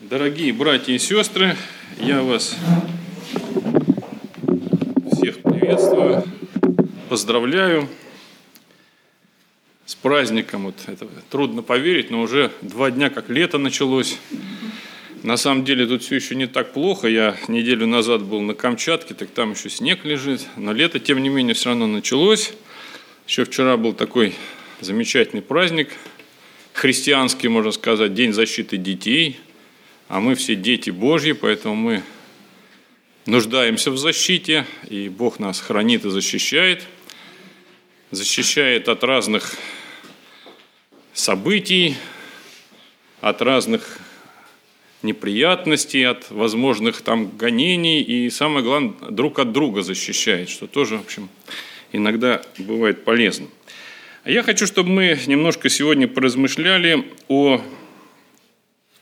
Дорогие братья и сестры, я вас всех приветствую, поздравляю с праздником. Вот это трудно поверить, но уже два дня как лето началось. На самом деле тут все еще не так плохо. Я неделю назад был на Камчатке, так там еще снег лежит. Но лето, тем не менее, все равно началось. Еще вчера был такой замечательный праздник, христианский, можно сказать, День защиты детей. А мы все дети Божьи, поэтому мы нуждаемся в защите, и Бог нас хранит и защищает. Защищает от разных событий, от разных неприятностей, от возможных там гонений, и самое главное, друг от друга защищает, что тоже, в общем, иногда бывает полезно. Я хочу, чтобы мы немножко сегодня поразмышляли о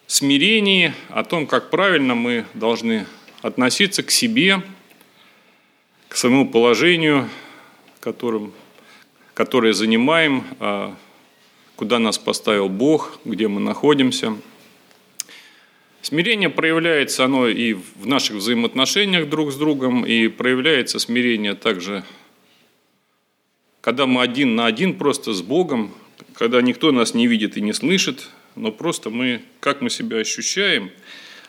смирении, о том, как правильно мы должны относиться к себе, к своему положению, которым, которое занимаем, а, куда нас поставил Бог, где мы находимся. Смирение проявляется оно и в наших взаимоотношениях друг с другом, и проявляется смирение также, когда мы один на один просто с Богом, когда никто нас не видит и не слышит, но просто мы, как мы себя ощущаем.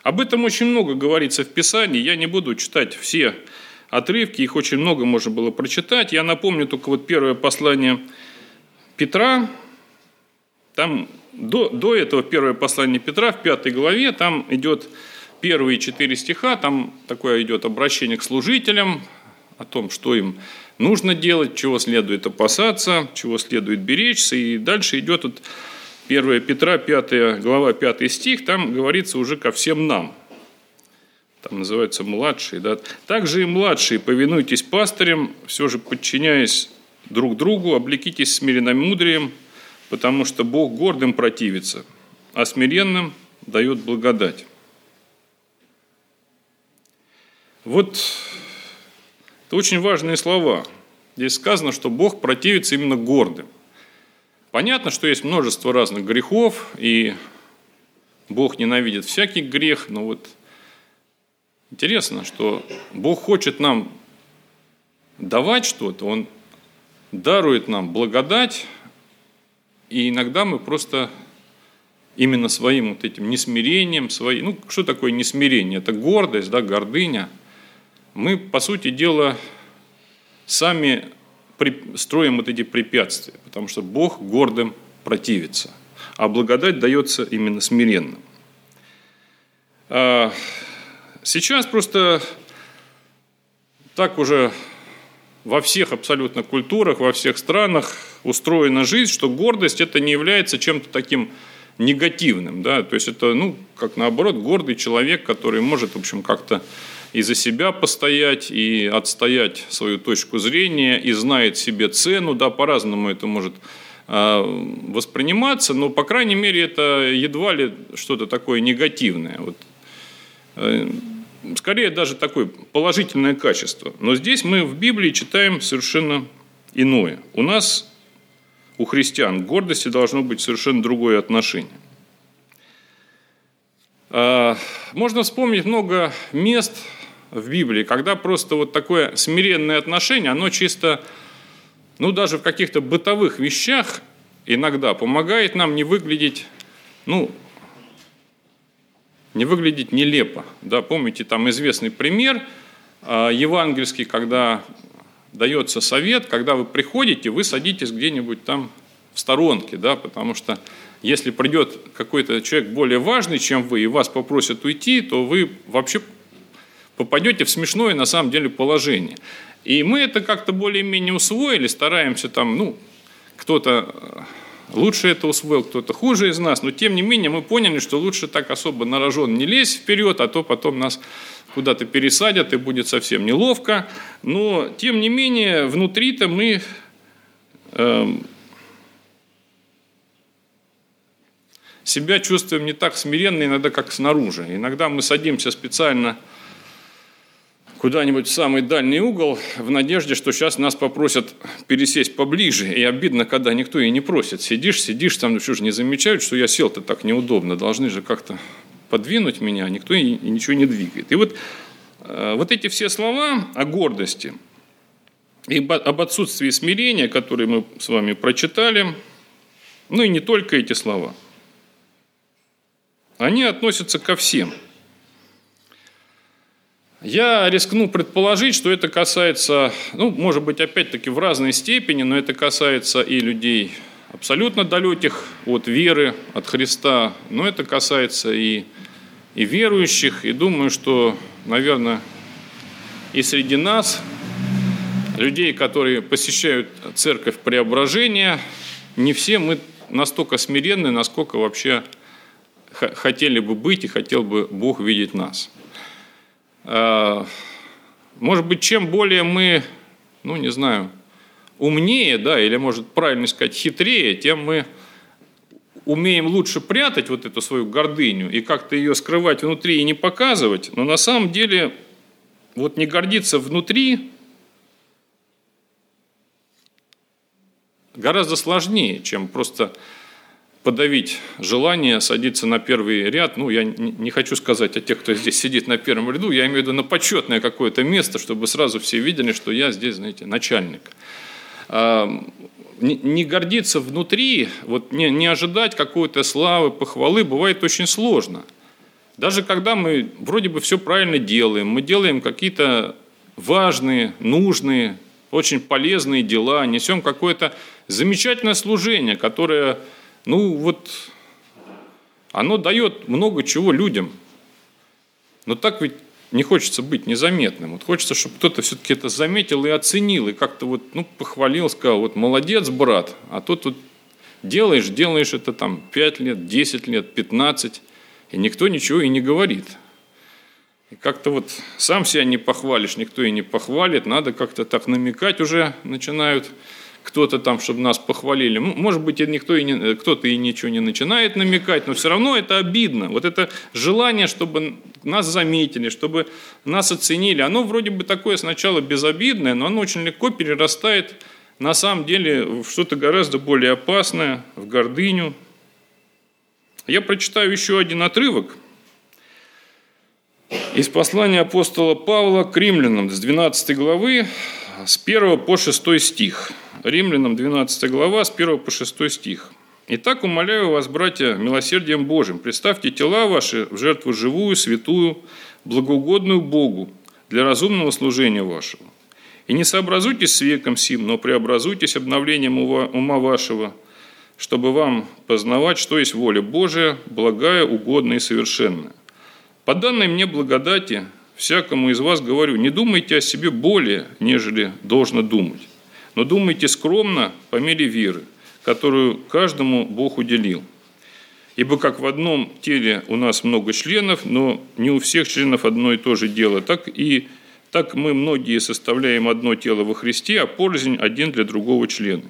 Об этом очень много говорится в Писании, я не буду читать все отрывки, их очень много можно было прочитать. Я напомню только вот первое послание Петра, там до, до этого первое послание Петра в пятой главе, там идет первые четыре стиха, там такое идет обращение к служителям, о том, что им нужно делать, чего следует опасаться, чего следует беречься. И дальше идет вот 1 Петра, 5 глава, 5 стих, там говорится уже ко всем нам. Там называется младшие. Да? Также и младшие, повинуйтесь пастырям, все же подчиняясь друг другу, облекитесь смиренным мудрием, потому что Бог гордым противится, а смиренным дает благодать. Вот это очень важные слова. Здесь сказано, что Бог противится именно гордым. Понятно, что есть множество разных грехов, и Бог ненавидит всякий грех, но вот интересно, что Бог хочет нам давать что-то, Он дарует нам благодать, и иногда мы просто именно своим вот этим несмирением, свои, ну, что такое несмирение? Это гордость, да, гордыня. Мы, по сути дела, сами строим вот эти препятствия, потому что Бог гордым противится, а благодать дается именно смиренным. А сейчас просто так уже во всех абсолютно культурах, во всех странах устроена жизнь, что гордость это не является чем-то таким негативным, да, то есть это, ну, как наоборот, гордый человек, который может, в общем, как-то и за себя постоять, и отстоять свою точку зрения, и знает себе цену, да, по-разному это может а, восприниматься, но, по крайней мере, это едва ли что-то такое негативное. Вот. Э, скорее, даже такое положительное качество. Но здесь мы в Библии читаем совершенно иное. У нас, у христиан, к гордости должно быть совершенно другое отношение. А, можно вспомнить много мест в Библии, когда просто вот такое смиренное отношение, оно чисто, ну даже в каких-то бытовых вещах иногда помогает нам не выглядеть, ну, не выглядеть нелепо. Да, помните, там известный пример э, евангельский, когда дается совет, когда вы приходите, вы садитесь где-нибудь там в сторонке, да, потому что если придет какой-то человек более важный, чем вы, и вас попросят уйти, то вы вообще попадете в смешное на самом деле положение. И мы это как-то более-менее усвоили, стараемся там, ну, кто-то э, лучше это усвоил, кто-то хуже из нас, но тем не менее мы поняли, что лучше так особо на рожон не лезть вперед, а то потом нас куда-то пересадят и будет совсем неловко. Но тем не менее внутри-то мы э, себя чувствуем не так смиренно иногда, как снаружи. Иногда мы садимся специально куда-нибудь в самый дальний угол в надежде, что сейчас нас попросят пересесть поближе. И обидно, когда никто и не просит. Сидишь, сидишь, там что же не замечают, что я сел-то так неудобно. Должны же как-то подвинуть меня, никто и ничего не двигает. И вот, э, вот эти все слова о гордости и об отсутствии смирения, которые мы с вами прочитали, ну и не только эти слова, они относятся ко всем. Я рискну предположить, что это касается, ну, может быть, опять-таки в разной степени, но это касается и людей абсолютно далеких от веры, от Христа, но это касается и, и верующих, и думаю, что, наверное, и среди нас, людей, которые посещают церковь преображения, не все мы настолько смиренны, насколько вообще хотели бы быть и хотел бы Бог видеть нас. А, может быть, чем более мы, ну не знаю, умнее, да, или, может, правильно сказать, хитрее, тем мы умеем лучше прятать вот эту свою гордыню и как-то ее скрывать внутри и не показывать, но на самом деле вот не гордиться внутри гораздо сложнее, чем просто подавить желание садиться на первый ряд. Ну, я не хочу сказать о тех, кто здесь сидит на первом ряду, я имею в виду на почетное какое-то место, чтобы сразу все видели, что я здесь, знаете, начальник. А, не гордиться внутри, вот не, не ожидать какой-то славы, похвалы, бывает очень сложно. Даже когда мы вроде бы все правильно делаем, мы делаем какие-то важные, нужные, очень полезные дела, несем какое-то замечательное служение, которое, ну вот, оно дает много чего людям. Но так ведь не хочется быть незаметным. Вот хочется, чтобы кто-то все-таки это заметил и оценил, и как-то вот, ну, похвалил, сказал, вот молодец, брат, а то тут делаешь, делаешь это там 5 лет, 10 лет, 15, и никто ничего и не говорит. И как-то вот сам себя не похвалишь, никто и не похвалит, надо как-то так намекать уже начинают кто-то там, чтобы нас похвалили. Может быть, никто и не, кто-то и ничего не начинает намекать, но все равно это обидно. Вот это желание, чтобы нас заметили, чтобы нас оценили, оно вроде бы такое сначала безобидное, но оно очень легко перерастает на самом деле в что-то гораздо более опасное, в гордыню. Я прочитаю еще один отрывок из послания апостола Павла к римлянам с 12 главы, с 1 по 6 стих – Римлянам 12 глава, с 1 по 6 стих. «Итак, умоляю вас, братья, милосердием Божьим, представьте тела ваши в жертву живую, святую, благоугодную Богу для разумного служения вашего. И не сообразуйтесь с веком сим, но преобразуйтесь обновлением ума вашего, чтобы вам познавать, что есть воля Божия, благая, угодная и совершенная. По данной мне благодати, всякому из вас говорю, не думайте о себе более, нежели должно думать но думайте скромно по мере веры, которую каждому Бог уделил. Ибо как в одном теле у нас много членов, но не у всех членов одно и то же дело, так и так мы многие составляем одно тело во Христе, а порознь один для другого члена.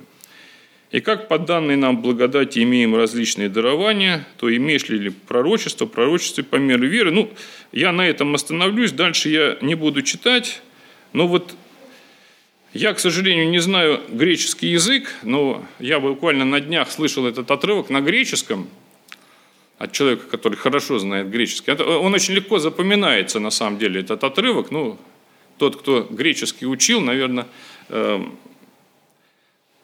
И как по данной нам благодати имеем различные дарования, то имеешь ли пророчество, пророчество по мере веры. Ну, я на этом остановлюсь, дальше я не буду читать, но вот я, к сожалению, не знаю греческий язык, но я буквально на днях слышал этот отрывок на греческом от человека, который хорошо знает греческий. Он очень легко запоминается, на самом деле, этот отрывок. Ну, тот, кто греческий учил, наверное, эм,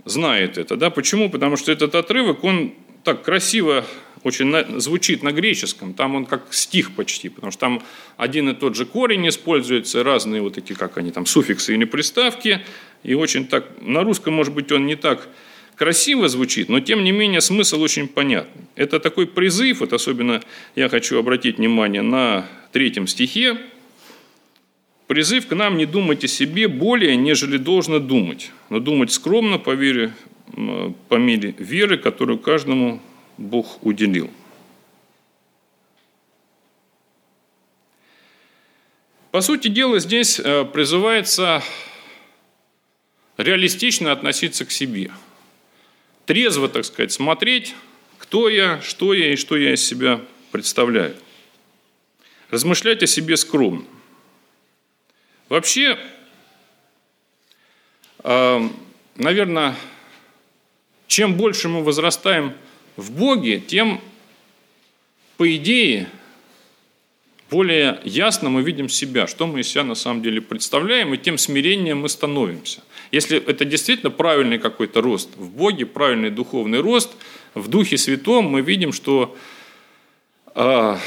знает это. Да? Почему? Потому что этот отрывок, он так красиво очень на, звучит на греческом, там он как стих почти, потому что там один и тот же корень используется, разные вот эти, как они там, суффиксы или приставки, и очень так, на русском, может быть, он не так красиво звучит, но тем не менее смысл очень понятный. Это такой призыв, вот особенно я хочу обратить внимание на третьем стихе, призыв к нам не думать о себе более, нежели должно думать, но думать скромно по, вере, по мере веры, которую каждому Бог уделил. По сути дела, здесь э, призывается реалистично относиться к себе. Трезво, так сказать, смотреть, кто я, что я и что я из себя представляю. Размышлять о себе скромно. Вообще, э, наверное, чем больше мы возрастаем в Боге, тем, по идее, более ясно мы видим себя, что мы из себя на самом деле представляем, и тем смирением мы становимся. Если это действительно правильный какой-то рост в Боге, правильный духовный рост, в Духе Святом мы видим, что э,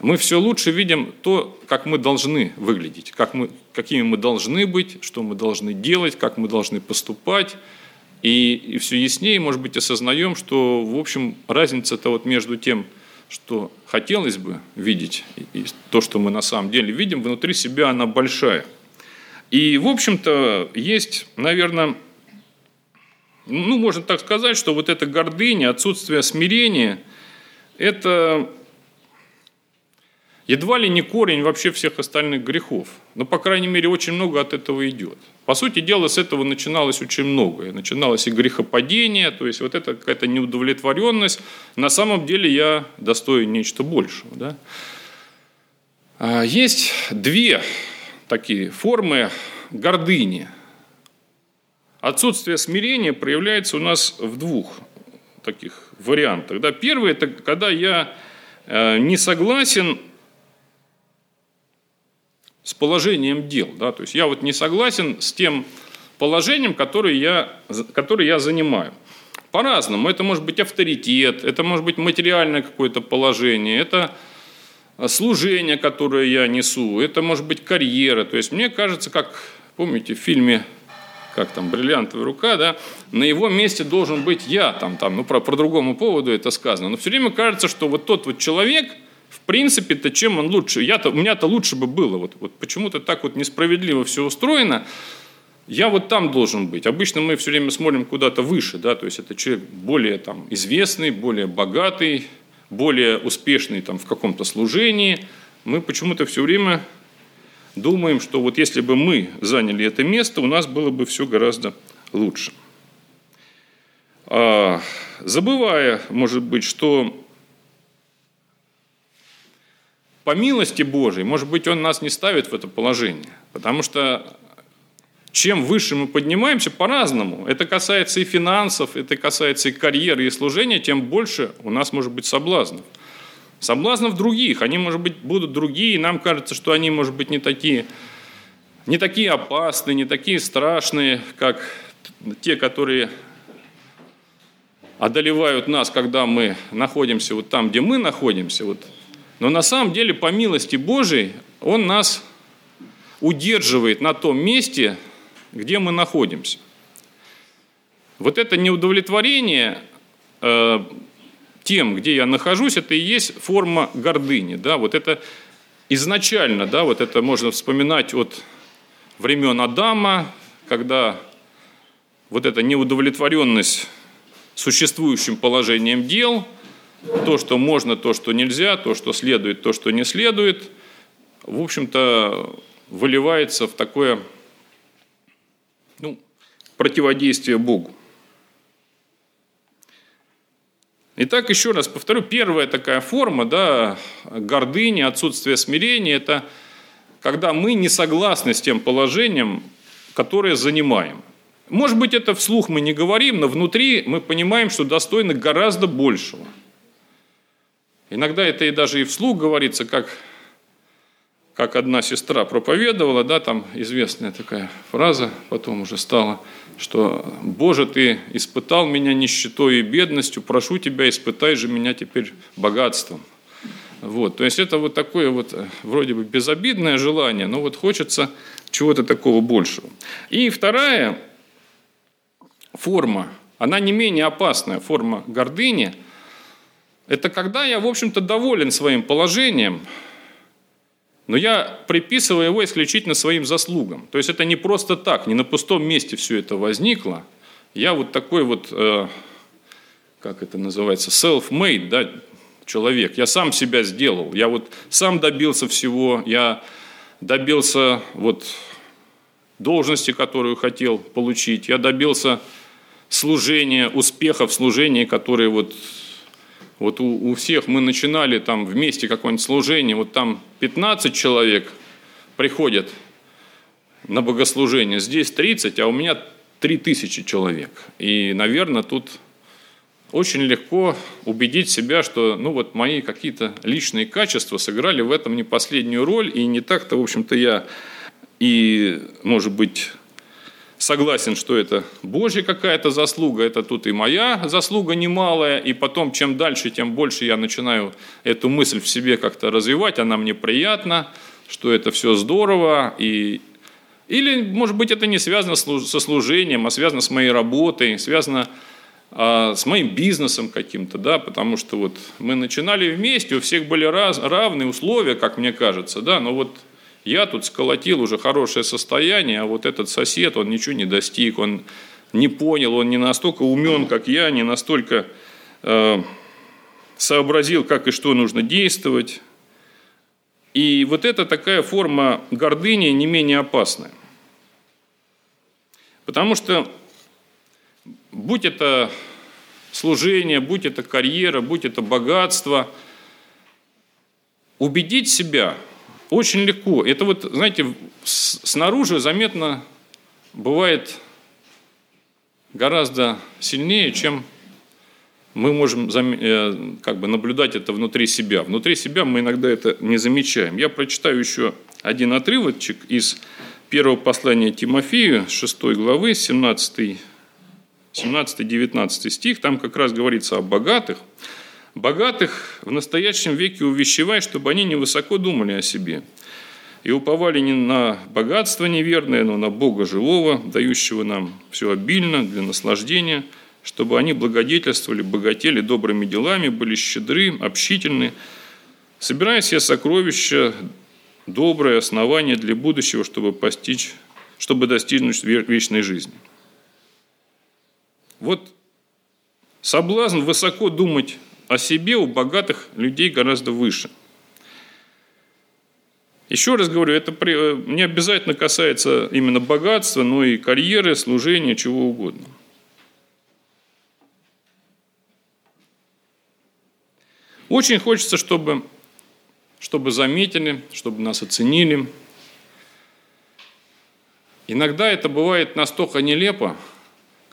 мы все лучше видим то, как мы должны выглядеть, как мы, какими мы должны быть, что мы должны делать, как мы должны поступать. И, и все яснее, может быть, осознаем, что, в общем, разница-то вот между тем, что хотелось бы видеть, и то, что мы на самом деле видим, внутри себя она большая. И, в общем-то, есть, наверное, ну, можно так сказать, что вот эта гордыня, отсутствие смирения, это едва ли не корень вообще всех остальных грехов. Но, по крайней мере, очень много от этого идет. По сути дела, с этого начиналось очень многое. Начиналось и грехопадение, то есть вот это какая-то неудовлетворенность. На самом деле я достоин нечто большего. Да? А, есть две такие формы гордыни. Отсутствие смирения проявляется у нас в двух таких вариантах. Да? Первый – это когда я э, не согласен с положением дел. Да? То есть я вот не согласен с тем положением, которое я, которое я занимаю. По-разному. Это может быть авторитет, это может быть материальное какое-то положение, это служение, которое я несу, это может быть карьера. То есть мне кажется, как, помните, в фильме как там, бриллиантовая рука, да, на его месте должен быть я, там, там, ну, про, про другому поводу это сказано. Но все время кажется, что вот тот вот человек – принципе-то чем он лучше? Я-то, у меня-то лучше бы было. Вот, вот почему-то так вот несправедливо все устроено. Я вот там должен быть. Обычно мы все время смотрим куда-то выше, да, то есть это человек более там, известный, более богатый, более успешный там, в каком-то служении. Мы почему-то все время думаем, что вот если бы мы заняли это место, у нас было бы все гораздо лучше. А, забывая, может быть, что по милости Божией, может быть, Он нас не ставит в это положение. Потому что чем выше мы поднимаемся, по-разному. Это касается и финансов, это касается и карьеры, и служения, тем больше у нас может быть соблазнов. Соблазнов других, они, может быть, будут другие, и нам кажется, что они, может быть, не такие, не такие опасные, не такие страшные, как те, которые одолевают нас, когда мы находимся вот там, где мы находимся, вот но на самом деле, по милости Божией, Он нас удерживает на том месте, где мы находимся. Вот это неудовлетворение э, тем, где я нахожусь, это и есть форма гордыни. Да? Вот это изначально, да, вот это можно вспоминать от времен Адама, когда вот эта неудовлетворенность существующим положением дел – то, что можно, то, что нельзя, то, что следует, то, что не следует, в общем-то, выливается в такое ну, противодействие Богу. Итак, еще раз повторю, первая такая форма да, гордыни, отсутствие смирения – это когда мы не согласны с тем положением, которое занимаем. Может быть, это вслух мы не говорим, но внутри мы понимаем, что достойны гораздо большего – Иногда это и даже и вслух говорится, как, как одна сестра проповедовала, да, там известная такая фраза, потом уже стала, что «Боже, Ты испытал меня нищетой и бедностью, прошу Тебя, испытай же меня теперь богатством». Вот, то есть это вот такое вот э, вроде бы безобидное желание, но вот хочется чего-то такого большего. И вторая форма, она не менее опасная, форма гордыни – это когда я, в общем-то, доволен своим положением, но я приписываю его исключительно своим заслугам. То есть это не просто так, не на пустом месте все это возникло. Я вот такой вот, э, как это называется, self-made да, человек. Я сам себя сделал. Я вот сам добился всего. Я добился вот должности, которую хотел получить. Я добился служения, успеха в служении, которые вот вот у, у всех мы начинали там вместе какое-нибудь служение, вот там 15 человек приходят на богослужение, здесь 30, а у меня 3000 человек. И, наверное, тут очень легко убедить себя, что ну вот мои какие-то личные качества сыграли в этом не последнюю роль, и не так-то, в общем-то, я и, может быть, согласен, что это Божья какая-то заслуга, это тут и моя заслуга немалая, и потом, чем дальше, тем больше я начинаю эту мысль в себе как-то развивать, она мне приятна, что это все здорово, и или, может быть, это не связано со служением, а связано с моей работой, связано а, с моим бизнесом каким-то, да, потому что вот мы начинали вместе, у всех были раз, равные условия, как мне кажется, да, но вот я тут сколотил уже хорошее состояние, а вот этот сосед, он ничего не достиг, он не понял, он не настолько умен, как я, не настолько э, сообразил, как и что нужно действовать. И вот это такая форма гордыни не менее опасная. Потому что будь это служение, будь это карьера, будь это богатство, убедить себя – очень легко. Это вот, знаете, снаружи заметно бывает гораздо сильнее, чем мы можем э, как бы наблюдать это внутри себя. Внутри себя мы иногда это не замечаем. Я прочитаю еще один отрывочек из первого послания Тимофею, 6 главы, 17 17-19 стих, там как раз говорится о богатых. Богатых в настоящем веке увещевай, чтобы они невысоко думали о себе и уповали не на богатство неверное, но на Бога живого, дающего нам все обильно для наслаждения, чтобы они благодетельствовали, богатели добрыми делами, были щедры, общительны, собирая себе сокровища, доброе основание для будущего, чтобы постичь, чтобы достигнуть вечной жизни. Вот соблазн высоко думать о себе у богатых людей гораздо выше. Еще раз говорю, это не обязательно касается именно богатства, но и карьеры, служения, чего угодно. Очень хочется, чтобы, чтобы заметили, чтобы нас оценили. Иногда это бывает настолько нелепо,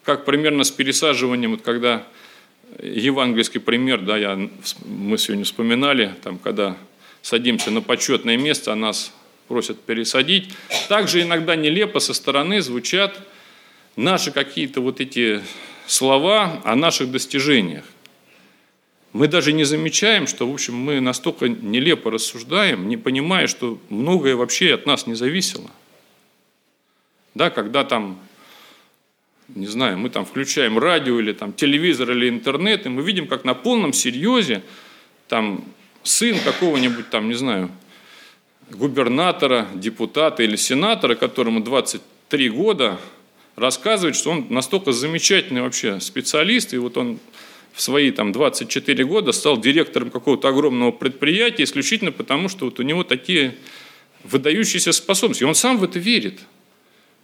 как примерно с пересаживанием, вот когда евангельский пример, да, я, мы сегодня вспоминали, там, когда садимся на почетное место, а нас просят пересадить. Также иногда нелепо со стороны звучат наши какие-то вот эти слова о наших достижениях. Мы даже не замечаем, что, в общем, мы настолько нелепо рассуждаем, не понимая, что многое вообще от нас не зависело. Да, когда там не знаю, мы там включаем радио или там телевизор или интернет, и мы видим, как на полном серьезе там сын какого-нибудь там, не знаю, губернатора, депутата или сенатора, которому 23 года, рассказывает, что он настолько замечательный вообще специалист, и вот он в свои там 24 года стал директором какого-то огромного предприятия исключительно потому, что вот у него такие выдающиеся способности. И он сам в это верит –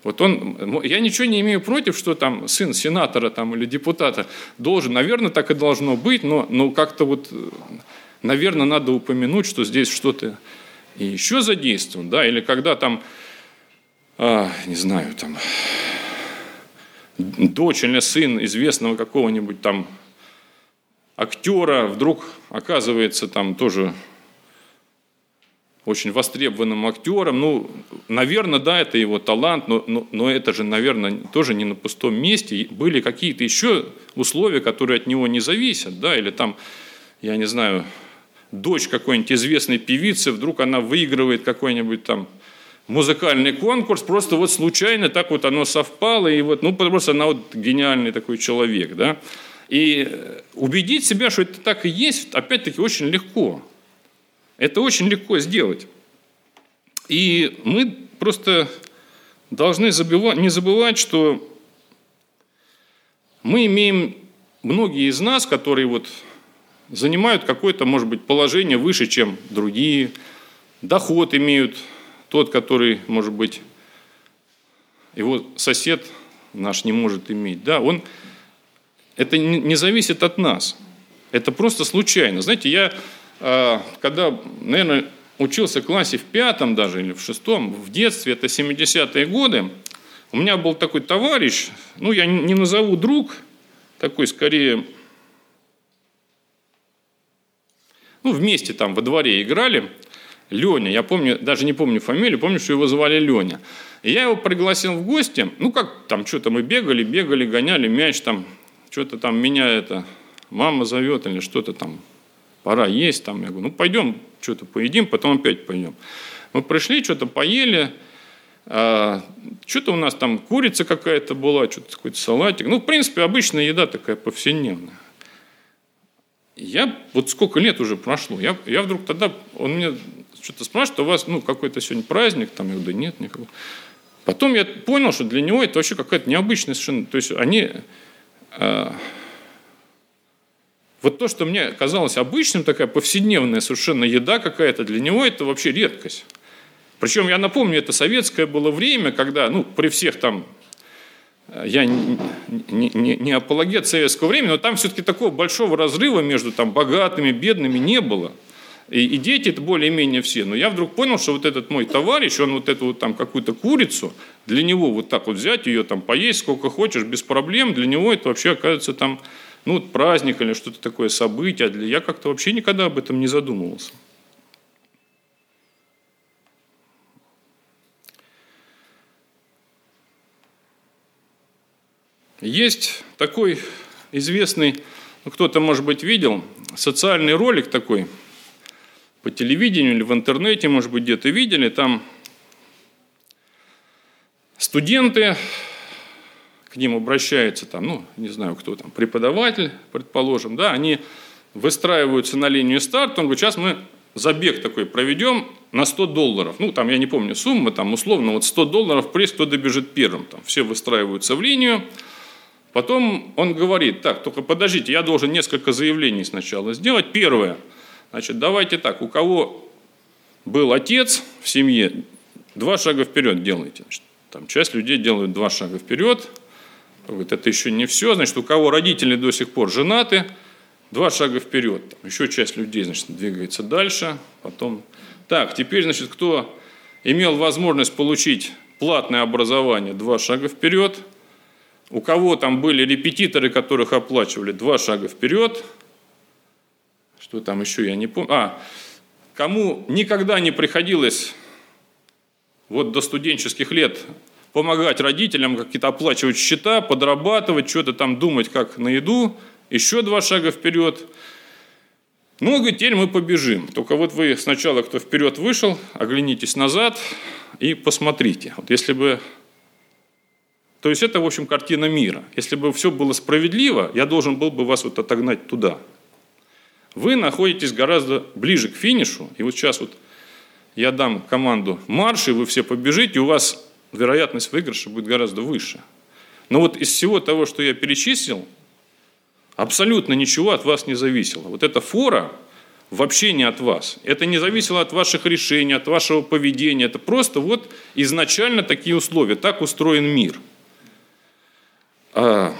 вот он, я ничего не имею против, что там сын сенатора там, или депутата должен, наверное, так и должно быть, но, но как-то вот, наверное, надо упомянуть, что здесь что-то еще задействовано, да, или когда там, а, не знаю, там, дочь или сын известного какого-нибудь там актера вдруг оказывается там тоже очень востребованным актером. Ну, наверное, да, это его талант, но, но, но это же, наверное, тоже не на пустом месте. Были какие-то еще условия, которые от него не зависят, да, или там, я не знаю, дочь какой-нибудь известной певицы, вдруг она выигрывает какой-нибудь там музыкальный конкурс, просто вот случайно так вот оно совпало, и вот, ну, просто она вот гениальный такой человек, да. И убедить себя, что это так и есть, опять-таки, очень легко. Это очень легко сделать. И мы просто должны не забывать, что мы имеем, многие из нас, которые вот занимают какое-то, может быть, положение выше, чем другие, доход имеют тот, который, может быть, его сосед наш не может иметь. Да, он, это не зависит от нас. Это просто случайно. Знаете, я когда, наверное, учился в классе в пятом даже или в шестом, в детстве, это 70-е годы, у меня был такой товарищ, ну, я не назову друг, такой скорее ну, вместе там во дворе играли. Леня, я помню, даже не помню фамилию, помню, что его звали Леня. И я его пригласил в гости, ну, как там, что-то мы бегали, бегали, гоняли мяч там, что-то там меня это, мама зовет или что-то там, пора есть там. Я говорю, ну, пойдем, что-то поедим, потом опять пойдем. Мы пришли, что-то поели, а, что-то у нас там курица какая-то была, что-то какой-то салатик. Ну, в принципе, обычная еда такая повседневная. Я, вот сколько лет уже прошло, я, я вдруг тогда, он мне что-то спрашивает, у вас, ну, какой-то сегодня праздник, там, я говорю, да нет никакого. Потом я понял, что для него это вообще какая-то необычная совершенно, то есть они, э, вот то, что мне казалось обычным, такая повседневная совершенно еда какая-то, для него это вообще редкость. Причем, я напомню, это советское было время, когда, ну, при всех там, э, я не, не, не апологет советского времени, но там все-таки такого большого разрыва между там, богатыми, бедными не было. И, и дети это более-менее все. Но я вдруг понял, что вот этот мой товарищ, он вот эту вот там какую-то курицу, для него вот так вот взять ее, там поесть сколько хочешь, без проблем, для него это вообще оказывается там, ну, вот праздник или что-то такое событие. Для... Я как-то вообще никогда об этом не задумывался. Есть такой известный, ну, кто-то, может быть, видел, социальный ролик такой по телевидению или в интернете, может быть, где-то видели. Там студенты, к ним обращаются, там, ну, не знаю, кто там, преподаватель, предположим, да, они выстраиваются на линию старта, он говорит, сейчас мы забег такой проведем на 100 долларов. Ну, там, я не помню суммы, там, условно, вот 100 долларов приз, кто добежит первым. Там все выстраиваются в линию, Потом он говорит, так, только подождите, я должен несколько заявлений сначала сделать. Первое, значит, давайте так, у кого был отец в семье, два шага вперед делайте. Значит, там часть людей делают два шага вперед. Говорит, это еще не все. Значит, у кого родители до сих пор женаты, два шага вперед. Там еще часть людей, значит, двигается дальше. Потом, так, теперь, значит, кто имел возможность получить платное образование, два шага вперед – у кого там были репетиторы, которых оплачивали, два шага вперед. Что там еще, я не помню. А, кому никогда не приходилось вот до студенческих лет помогать родителям, какие-то оплачивать счета, подрабатывать, что-то там думать, как на еду, еще два шага вперед. Ну, говорит, теперь мы побежим. Только вот вы сначала, кто вперед вышел, оглянитесь назад и посмотрите. Вот если бы то есть это, в общем, картина мира. Если бы все было справедливо, я должен был бы вас вот отогнать туда. Вы находитесь гораздо ближе к финишу, и вот сейчас вот я дам команду марш, и вы все побежите, и у вас вероятность выигрыша будет гораздо выше. Но вот из всего того, что я перечислил, абсолютно ничего от вас не зависело. Вот эта фора вообще не от вас. Это не зависело от ваших решений, от вашего поведения. Это просто вот изначально такие условия. Так устроен мир – а,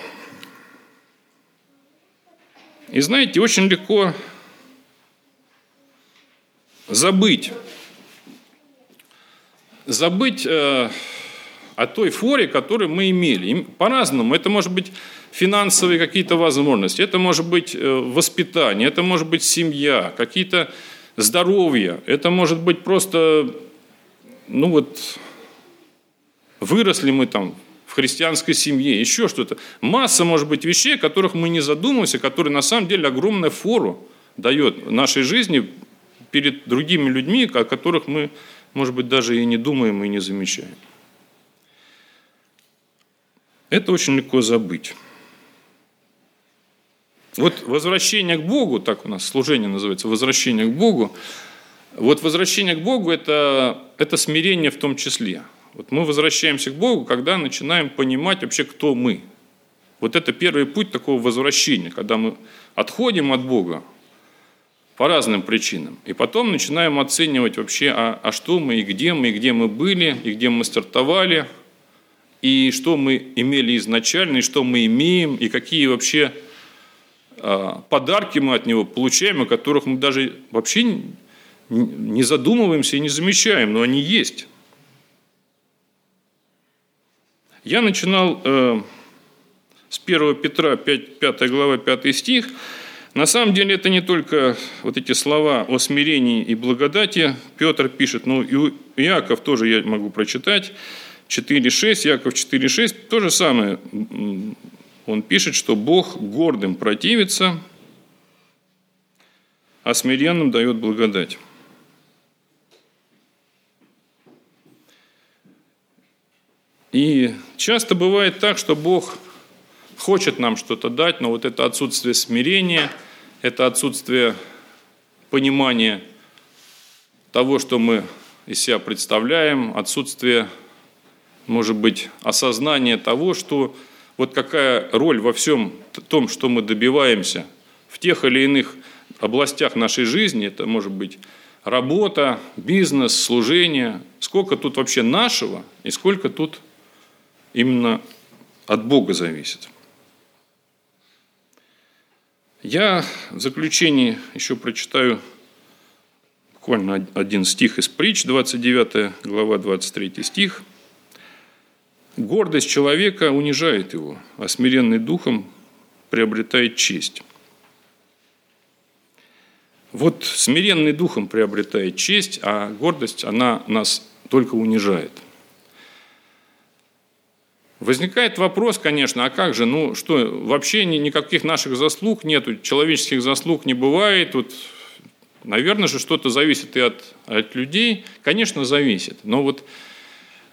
и знаете, очень легко забыть, забыть э, о той форе, которую мы имели. По-разному. Это может быть финансовые какие-то возможности, это может быть э, воспитание, это может быть семья, какие-то здоровье, это может быть просто, ну вот, выросли мы там в христианской семье, еще что-то. Масса, может быть, вещей, о которых мы не задумываемся, которые на самом деле огромную фору дает нашей жизни перед другими людьми, о которых мы, может быть, даже и не думаем и не замечаем. Это очень легко забыть. Вот возвращение к Богу, так у нас служение называется, возвращение к Богу, вот возвращение к Богу это, – это смирение в том числе – вот мы возвращаемся к Богу, когда начинаем понимать вообще, кто мы. Вот это первый путь такого возвращения, когда мы отходим от Бога по разным причинам. И потом начинаем оценивать вообще, а, а что мы, и где мы, и где мы были, и где мы стартовали, и что мы имели изначально, и что мы имеем, и какие вообще а, подарки мы от Него получаем, о которых мы даже вообще не задумываемся и не замечаем, но они есть. Я начинал э, с 1 Петра, 5, 5 глава, 5 стих. На самом деле это не только вот эти слова о смирении и благодати Петр пишет, но и Иаков тоже я могу прочитать. 4.6, Яков 4.6, то же самое. Он пишет, что Бог гордым противится, а смиренным дает благодать. И часто бывает так, что Бог хочет нам что-то дать, но вот это отсутствие смирения, это отсутствие понимания того, что мы из себя представляем, отсутствие, может быть, осознания того, что вот какая роль во всем том, что мы добиваемся в тех или иных областях нашей жизни, это может быть работа, бизнес, служение, сколько тут вообще нашего и сколько тут именно от Бога зависит. Я в заключении еще прочитаю буквально один стих из притч, 29 глава, 23 стих. «Гордость человека унижает его, а смиренный духом приобретает честь». Вот смиренный духом приобретает честь, а гордость, она нас только унижает – Возникает вопрос, конечно, а как же, ну что, вообще никаких наших заслуг нету, человеческих заслуг не бывает, тут, наверное же, что-то зависит и от, от людей, конечно, зависит, но вот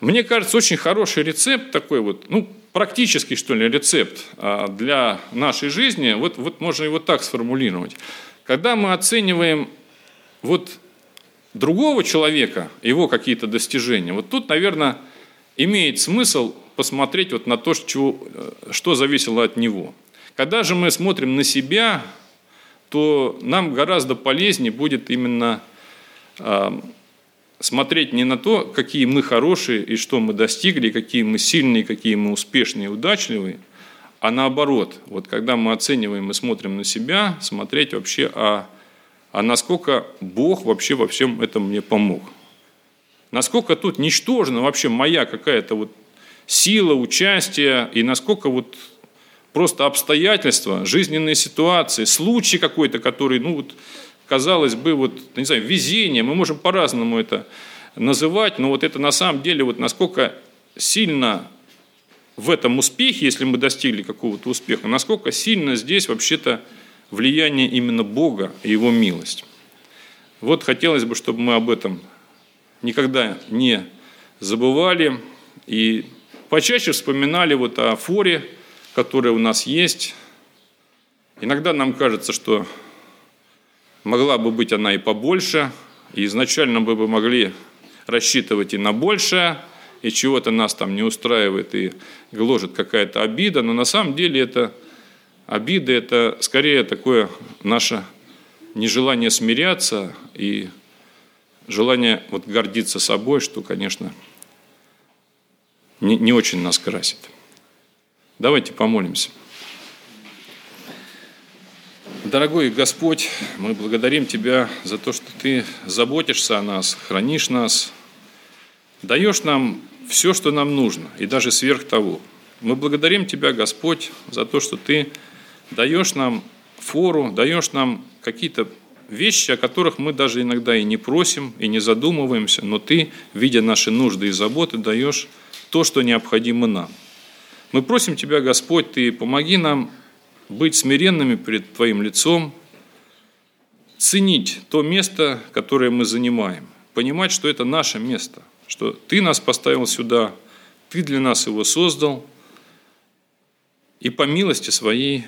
мне кажется, очень хороший рецепт такой вот, ну, практический, что ли, рецепт а, для нашей жизни, вот, вот можно его так сформулировать. Когда мы оцениваем вот другого человека, его какие-то достижения, вот тут, наверное, имеет смысл посмотреть вот на то, что, э, что зависело от него. Когда же мы смотрим на себя, то нам гораздо полезнее будет именно э, смотреть не на то, какие мы хорошие и что мы достигли, какие мы сильные, какие мы успешные и удачливые, а наоборот, вот когда мы оцениваем и смотрим на себя, смотреть вообще, а, а насколько Бог вообще во всем этом мне помог. Насколько тут ничтожна вообще моя какая-то вот сила, участие, и насколько вот просто обстоятельства, жизненные ситуации, случай какой-то, который, ну вот, казалось бы, вот, не знаю, везение, мы можем по-разному это называть, но вот это на самом деле, вот насколько сильно в этом успехе, если мы достигли какого-то успеха, насколько сильно здесь вообще-то влияние именно Бога и Его милость. Вот хотелось бы, чтобы мы об этом никогда не забывали и почаще вспоминали вот о форе, которая у нас есть. Иногда нам кажется, что могла бы быть она и побольше, и изначально мы бы могли рассчитывать и на большее, и чего-то нас там не устраивает и гложет какая-то обида, но на самом деле это обида, это скорее такое наше нежелание смиряться и желание вот гордиться собой, что, конечно, не, не очень нас красит. Давайте помолимся. Дорогой Господь, мы благодарим Тебя за то, что Ты заботишься о нас, хранишь нас, даешь нам все, что нам нужно, и даже сверх того. Мы благодарим Тебя, Господь, за то, что Ты даешь нам фору, даешь нам какие-то вещи, о которых мы даже иногда и не просим, и не задумываемся, но Ты, видя наши нужды и заботы, даешь то, что необходимо нам. Мы просим Тебя, Господь, Ты помоги нам быть смиренными перед Твоим лицом, ценить то место, которое мы занимаем, понимать, что это наше место, что Ты нас поставил сюда, Ты для нас его создал, и по милости Своей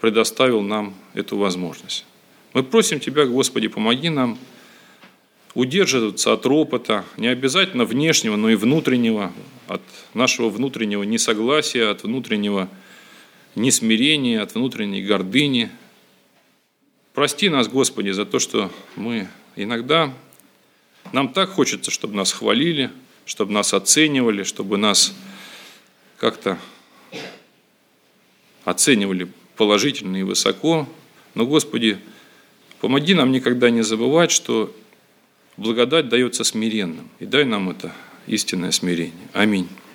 предоставил нам эту возможность. Мы просим Тебя, Господи, помоги нам – удерживаться от ропота, не обязательно внешнего, но и внутреннего, от нашего внутреннего несогласия, от внутреннего несмирения, от внутренней гордыни. Прости нас, Господи, за то, что мы иногда, нам так хочется, чтобы нас хвалили, чтобы нас оценивали, чтобы нас как-то оценивали положительно и высоко. Но, Господи, помоги нам никогда не забывать, что Благодать дается смиренным. И дай нам это истинное смирение. Аминь.